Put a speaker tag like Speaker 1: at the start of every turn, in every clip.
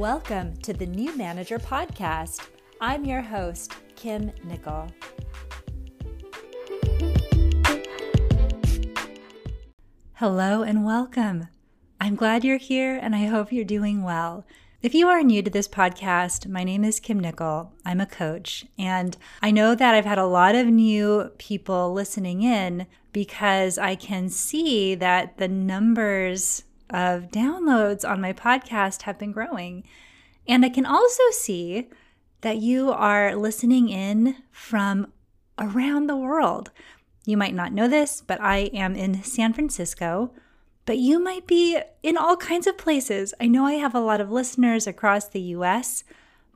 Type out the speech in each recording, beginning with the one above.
Speaker 1: Welcome to the New Manager Podcast. I'm your host, Kim Nicol. Hello and welcome. I'm glad you're here and I hope you're doing well. If you are new to this podcast, my name is Kim Nicol. I'm a coach, and I know that I've had a lot of new people listening in because I can see that the numbers of downloads on my podcast have been growing. And I can also see that you are listening in from around the world. You might not know this, but I am in San Francisco but you might be in all kinds of places. I know I have a lot of listeners across the US,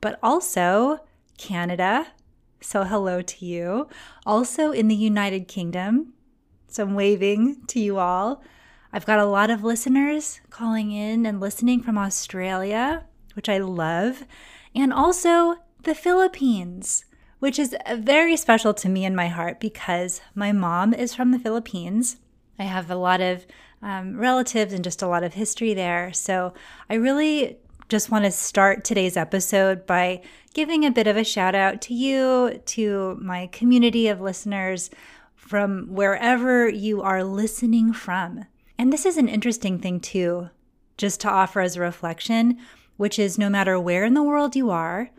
Speaker 1: but also Canada. So, hello to you. Also in the United Kingdom. So, I'm waving to you all. I've got a lot of listeners calling in and listening from Australia, which I love, and also the Philippines, which is very special to me in my heart because my mom is from the Philippines. I have a lot of um, relatives and just a lot of history there. So I really just want to start today's episode by giving a bit of a shout out to you, to my community of listeners from wherever you are listening from. And this is an interesting thing, too, just to offer as a reflection, which is no matter where in the world you are,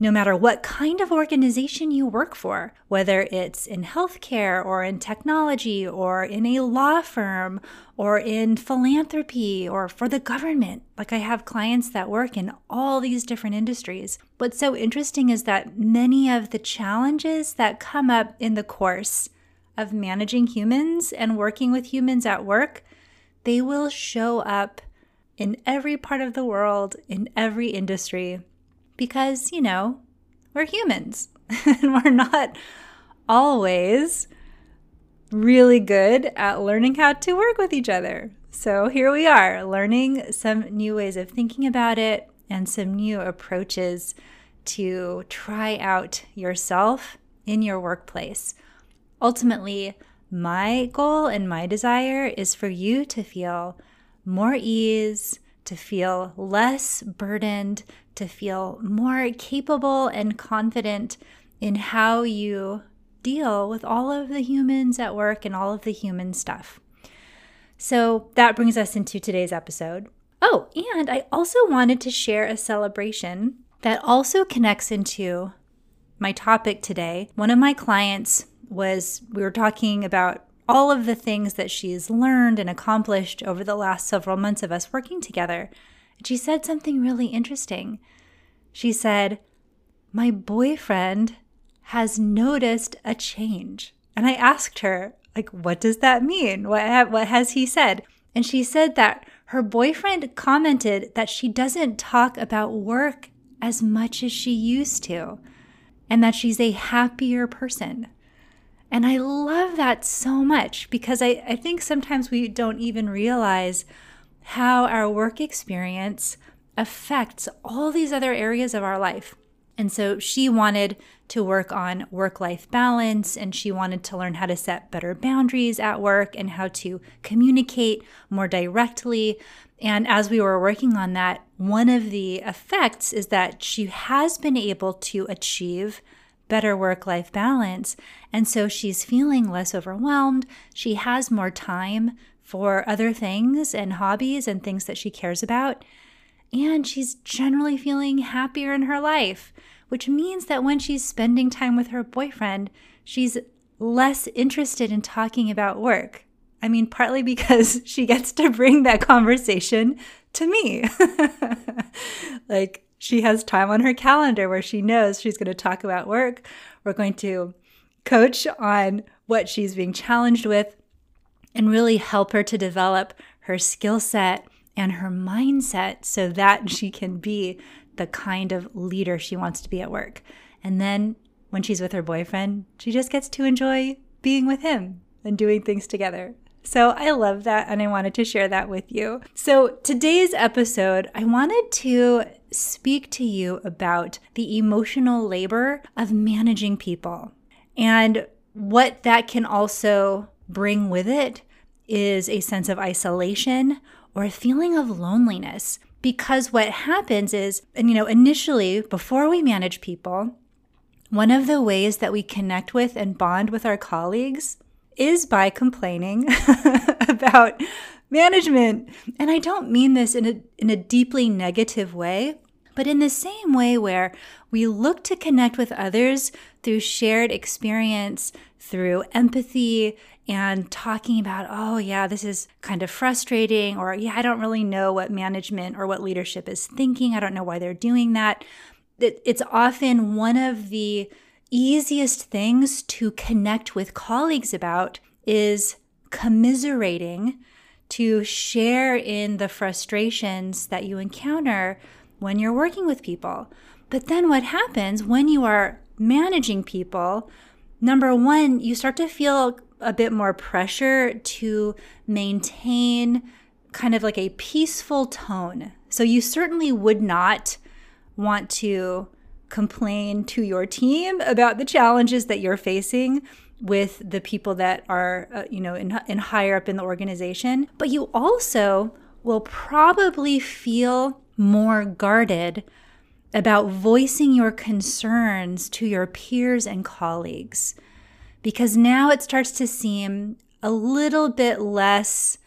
Speaker 1: no matter what kind of organization you work for, whether it's in healthcare or in technology or in a law firm or in philanthropy or for the government. Like I have clients that work in all these different industries. What's so interesting is that many of the challenges that come up in the course of managing humans and working with humans at work, they will show up in every part of the world, in every industry because, you know, we're humans and we're not always really good at learning how to work with each other. So here we are, learning some new ways of thinking about it and some new approaches to try out yourself in your workplace. Ultimately, my goal and my desire is for you to feel more ease, to feel less burdened, to feel more capable and confident in how you deal with all of the humans at work and all of the human stuff. So that brings us into today's episode. Oh, and I also wanted to share a celebration that also connects into my topic today. One of my clients was, we were talking about all of the things that she's learned and accomplished over the last several months of us working together. And she said something really interesting. She said, My boyfriend has noticed a change. And I asked her, like, what does that mean? What, what has he said? And she said that her boyfriend commented that she doesn't talk about work as much as she used to, and that she's a happier person. And I love that so much because I, I think sometimes we don't even realize how our work experience affects all these other areas of our life. And so she wanted to work on work life balance and she wanted to learn how to set better boundaries at work and how to communicate more directly. And as we were working on that, one of the effects is that she has been able to achieve better work life balance. And so she's feeling less overwhelmed. She has more time for other things and hobbies and things that she cares about. And she's generally feeling happier in her life, which means that when she's spending time with her boyfriend, she's less interested in talking about work. I mean, partly because she gets to bring that conversation to me. like, she has time on her calendar where she knows she's going to talk about work. We're going to coach on what she's being challenged with and really help her to develop her skill set and her mindset so that she can be the kind of leader she wants to be at work. And then when she's with her boyfriend, she just gets to enjoy being with him and doing things together. So I love that and I wanted to share that with you. So today's episode, I wanted to speak to you about the emotional labor of managing people. And what that can also bring with it is a sense of isolation or a feeling of loneliness Because what happens is, and you know, initially, before we manage people, one of the ways that we connect with and bond with our colleagues is by complaining about management. And I don't mean this in a, in a deeply negative way, but in the same way where we look to connect with others through shared experience, through empathy, and talking about, oh, yeah, this is kind of frustrating, or yeah, I don't really know what management or what leadership is thinking. I don't know why they're doing that. It's often one of the easiest things to connect with colleagues about is commiserating to share in the frustrations that you encounter when you're working with people. But then what happens when you are managing people? Number one, you start to feel a bit more pressure to maintain kind of like a peaceful tone. So you certainly would not want to complain to your team about the challenges that you're facing with the people that are, uh, you know, in, in higher up in the organization. But you also will probably feel more guarded about voicing your concerns to your peers and colleagues because now it starts to seem a little bit less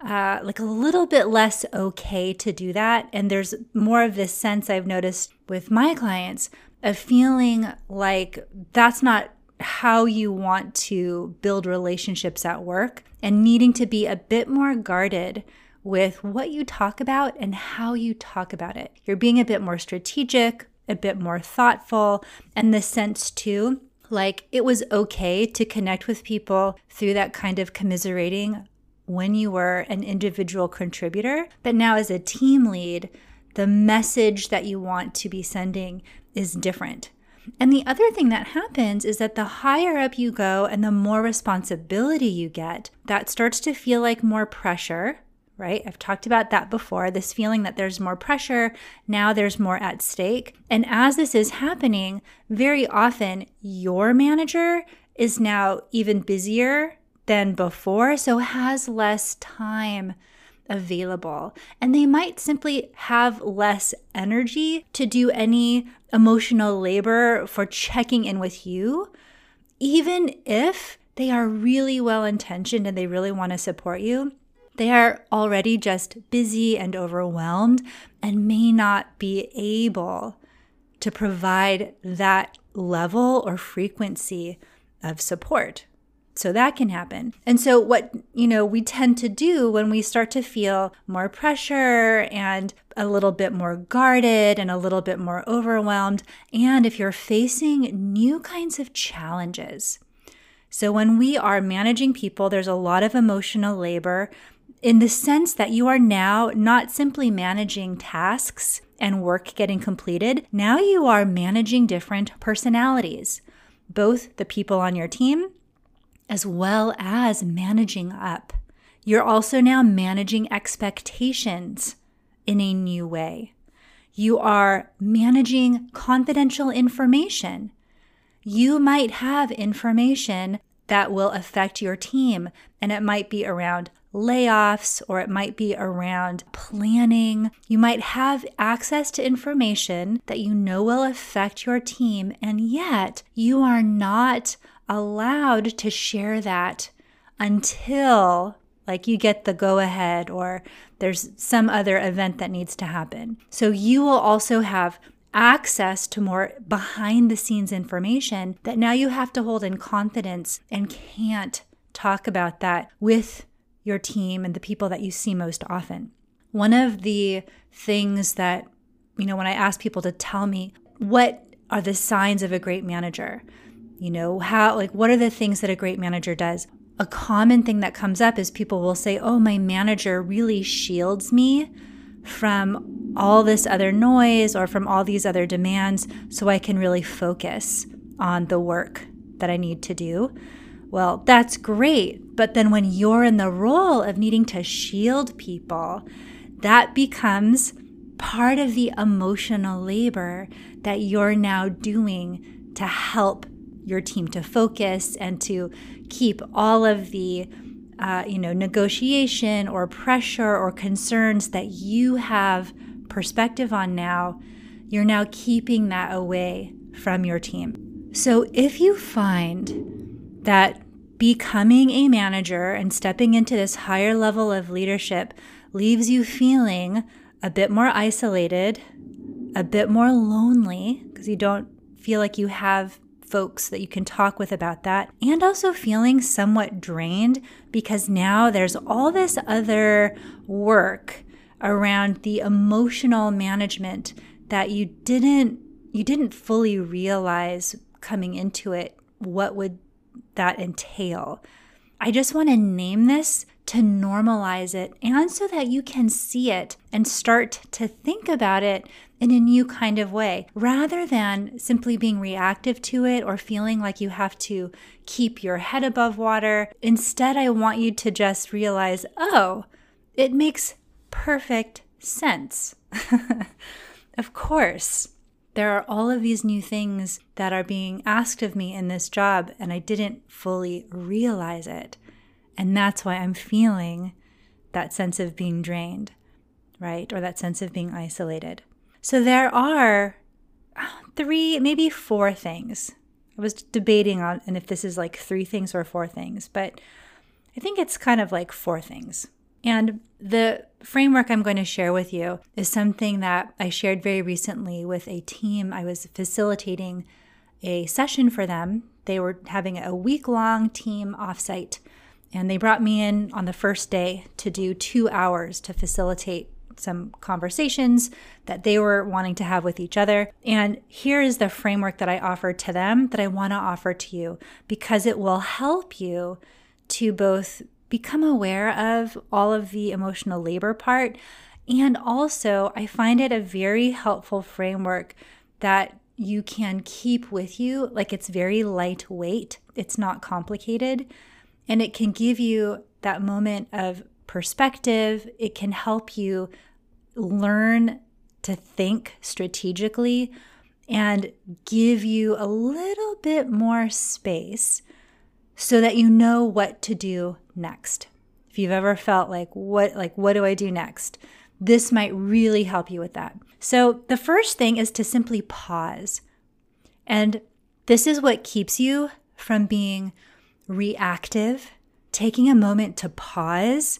Speaker 1: uh, like a little bit less okay to do that. And there's more of this sense I've noticed with my clients of feeling like that's not how you want to build relationships at work and needing to be a bit more guarded with what you talk about and how you talk about it. You're being a bit more strategic, a bit more thoughtful, and the sense too, like it was okay to connect with people through that kind of commiserating when you were an individual contributor. But now, as a team lead, the message that you want to be sending is different. And the other thing that happens is that the higher up you go and the more responsibility you get, that starts to feel like more pressure, right? I've talked about that before this feeling that there's more pressure, now there's more at stake. And as this is happening, very often your manager is now even busier than before, so has less time available. And they might simply have less energy to do any emotional labor for checking in with you, even if they are really well intentioned and they really want to support you. They are already just busy and overwhelmed and may not be able to provide that level or frequency of support. So that can happen. And so what, you know, we tend to do when we start to feel more pressure and a little bit more guarded and a little bit more overwhelmed, and if you're facing new kinds of challenges. So when we are managing people, there's a lot of emotional labor in the sense that you are now not simply managing tasks and work getting completed, now you are managing different personalities, both the people on your team as well as managing up. You're also now managing expectations in a new way. You are managing confidential information. You might have information that will affect your team, and it might be around layoffs or it might be around planning. You might have access to information that you know will affect your team, and yet you are not allowed to share that until like you get the go ahead or there's some other event that needs to happen. So you will also have access to more behind the scenes information that now you have to hold in confidence and can't talk about that with your team and the people that you see most often. One of the things that, you know, when I ask people to tell me what are the signs of a great manager, you know, how, like, what are the things that a great manager does? A common thing that comes up is people will say, Oh, my manager really shields me from all this other noise or from all these other demands so I can really focus on the work that I need to do. Well, that's great. But then when you're in the role of needing to shield people, that becomes part of the emotional labor that you're now doing to help your team to focus and to keep all of the uh, you know negotiation or pressure or concerns that you have perspective on now, you're now keeping that away from your team. So if you find that becoming a manager and stepping into this higher level of leadership leaves you feeling a bit more isolated, a bit more lonely, because you don't feel like you have folks that you can talk with about that, and also feeling somewhat drained because now there's all this other work around the emotional management that you didn't you didn't fully realize coming into it what would that entail. I just want to name this to normalize it and so that you can see it and start to think about it in a new kind of way rather than simply being reactive to it or feeling like you have to keep your head above water. Instead, I want you to just realize oh, it makes perfect sense. of course. There are all of these new things that are being asked of me in this job, and I didn't fully realize it. And that's why I'm feeling that sense of being drained, right? Or that sense of being isolated. So there are uh, three, maybe four things. I was debating on and if this is like three things or four things, but I think it's kind of like four things. And the framework I'm going to share with you is something that I shared very recently with a team. I was facilitating a session for them. They were having a week long team offsite and they brought me in on the first day to do two hours to facilitate some conversations that they were wanting to have with each other. And here is the framework that I offered to them that I want to offer to you because it will help you to both become aware of all of the emotional labor part. And also, I find it a very helpful framework that you can keep with you. Like it's very lightweight, it's not complicated. And it can give you that moment of perspective. It can help you learn to think strategically and give you a little bit more space so that you know what to do next. If you've ever felt like what like what do I do next? This might really help you with that. So, the first thing is to simply pause. And this is what keeps you from being reactive, taking a moment to pause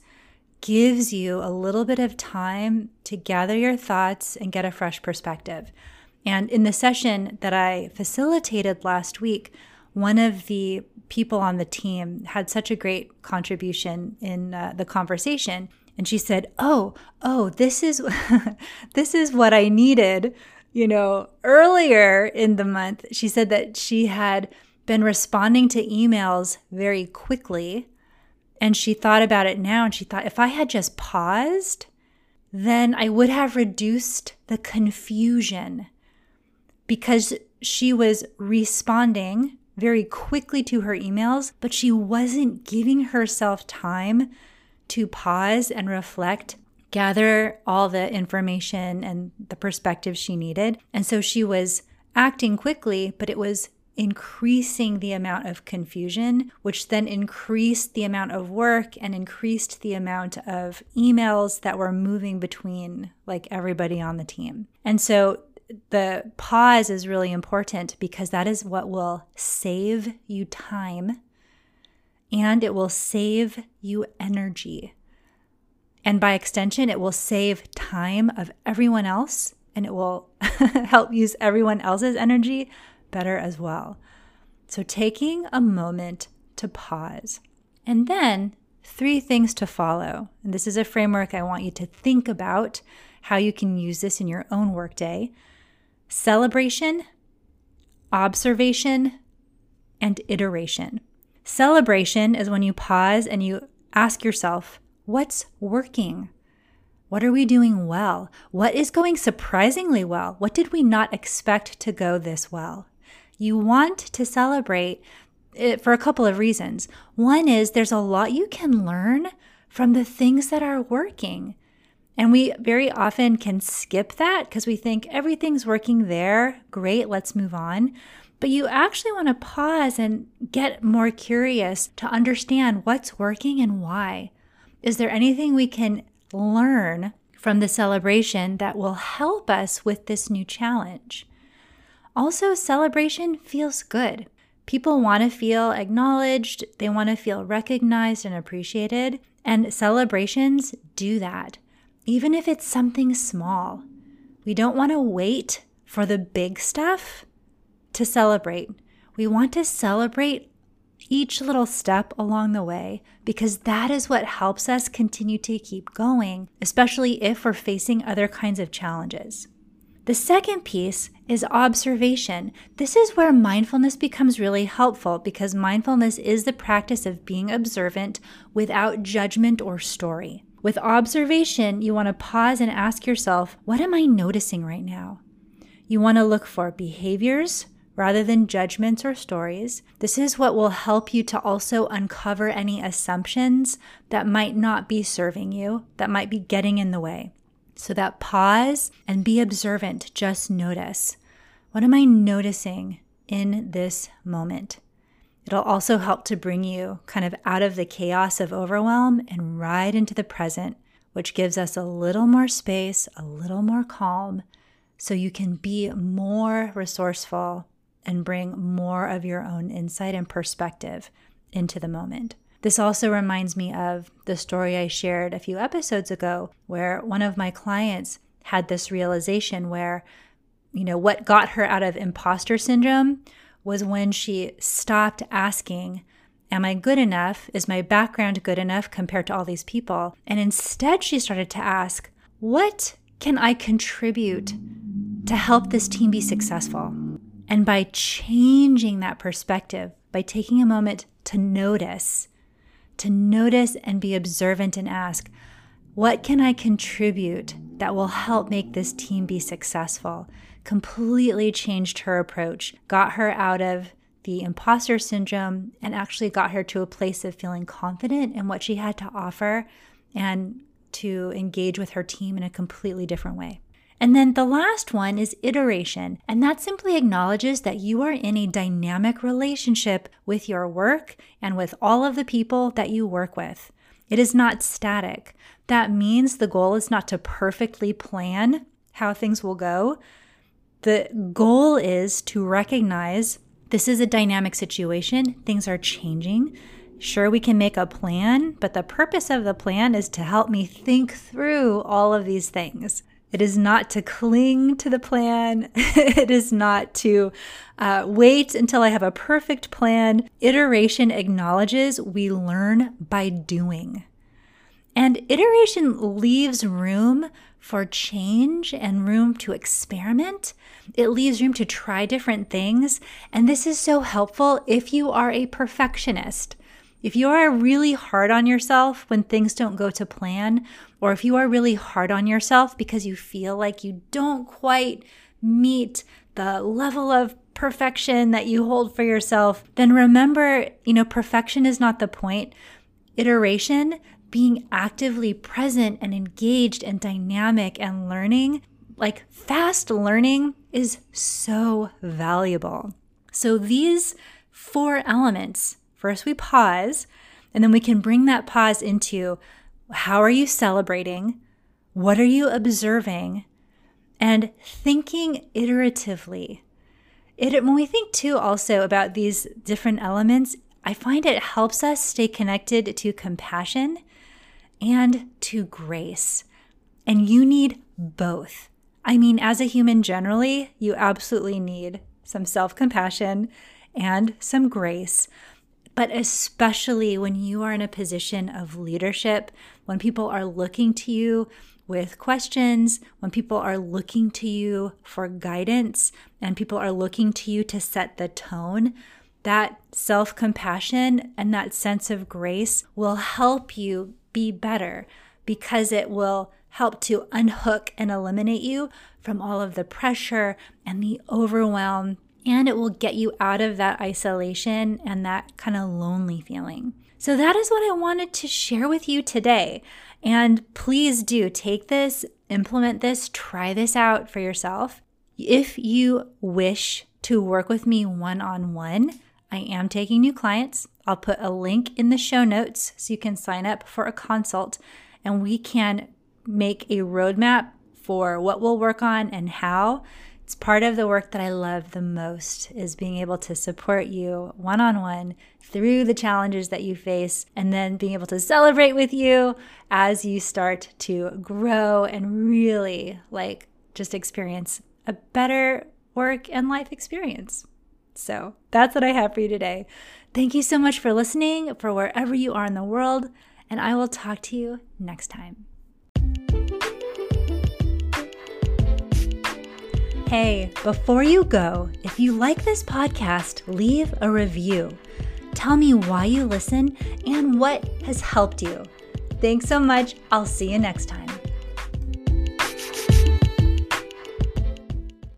Speaker 1: gives you a little bit of time to gather your thoughts and get a fresh perspective. And in the session that I facilitated last week, one of the people on the team had such a great contribution in uh, the conversation and she said, "Oh, oh, this is this is what I needed." You know, earlier in the month, she said that she had been responding to emails very quickly. And she thought about it now and she thought, if I had just paused, then I would have reduced the confusion because she was responding very quickly to her emails, but she wasn't giving herself time to pause and reflect, gather all the information and the perspective she needed. And so she was acting quickly, but it was increasing the amount of confusion, which then increased the amount of work and increased the amount of emails that were moving between like everybody on the team. And so the pause is really important because that is what will save you time and it will save you energy. And by extension, it will save time of everyone else and it will help use everyone else's energy better as well. So, taking a moment to pause. And then, three things to follow. And this is a framework I want you to think about how you can use this in your own workday celebration, observation, and iteration. Celebration is when you pause and you ask yourself, what's working? What are we doing well? What is going surprisingly well? What did we not expect to go this well? You want to celebrate it for a couple of reasons. One is there's a lot you can learn from the things that are working. And we very often can skip that because we think everything's working there. Great, let's move on. But you actually want to pause and get more curious to understand what's working and why. Is there anything we can learn from the celebration that will help us with this new challenge. Also, celebration feels good. People want to feel acknowledged, they want to feel recognized and appreciated, and celebrations do that, even if it's something small. We don't want to wait for the big stuff to celebrate. We want to celebrate each little step along the way because that is what helps us continue to keep going, especially if we're facing other kinds of challenges. The second piece is observation. This is where mindfulness becomes really helpful because mindfulness is the practice of being observant without judgment or story. With observation, you want to pause and ask yourself, what am I noticing right now? You want to look for behaviors, rather than judgments or stories. This is what will help you to also uncover any assumptions that might not be serving you, that might be getting in the way. So that pause and be observant, just notice. What am I noticing in this moment? It'll also help to bring you kind of out of the chaos of overwhelm and right into the present, which gives us a little more space, a little more calm, so you can be more resourceful and bring more of your own insight and perspective into the moment. This also reminds me of the story I shared a few episodes ago, where one of my clients had this realization where, you know, what got her out of imposter syndrome was when she stopped asking, Am I good enough? Is my background good enough compared to all these people? And instead, she started to ask, What can I contribute to help this team be successful? And by changing that perspective, by taking a moment to notice, to notice and be observant and ask, what can I contribute that will help make this team be successful? Completely changed her approach, got her out of the imposter syndrome, and actually got her to a place of feeling confident in what she had to offer and to engage with her team in a completely different way. And then the last one is iteration, and that simply acknowledges that you are in a dynamic relationship with your work and with all of the people that you work with. It is not static. That means the goal is not to perfectly plan how things will go. The goal is to recognize this is a dynamic situation, things are changing. Sure, we can make a plan, but the purpose of the plan is to help me think through all of these things. It is not to cling to the plan. it is not to uh, wait until I have a perfect plan. Iteration acknowledges we learn by doing. And iteration leaves room for change and room to experiment. It leaves room to try different things. And this is so helpful if you are a perfectionist. If you are really hard on yourself when things don't go to plan, or if you are really hard on yourself because you feel like you don't quite meet the level of perfection that you hold for yourself, then remember, you know, perfection is not the point. Iteration, being actively present and engaged and dynamic and learning, like fast learning, is so valuable. So these four elements First, we pause, and then we can bring that pause into how are you celebrating? What are you observing? And thinking iteratively. It, when we think too also about these different elements, I find it helps us stay connected to compassion and to grace. And you need both. I mean, as a human generally, you absolutely need some self compassion and some grace but especially when you are in a position of leadership, when people are looking to you with questions, when people are looking to you for guidance, and people are looking to you to set the tone, that self compassion and that sense of grace will help you be better because it will help to unhook and eliminate you from all of the pressure and the overwhelm and it will get you out of that isolation and that kind of lonely feeling. So, that is what I wanted to share with you today. And please do take this, implement this, try this out for yourself. If you wish to work with me one on one, I am taking new clients. I'll put a link in the show notes so you can sign up for a consult and we can make a roadmap for what we'll work on and how. It's part of the work that I love the most is being able to support you one on one through the challenges that you face and then being able to celebrate with you as you start to grow and really like just experience a better work and life experience. So that's what I have for you today. Thank you so much for listening, for wherever you are in the world, and I will talk to you next time. Hey, before you go, if you like this podcast, leave a review. Tell me why you listen and what has helped you. Thanks so much. I'll see you next time.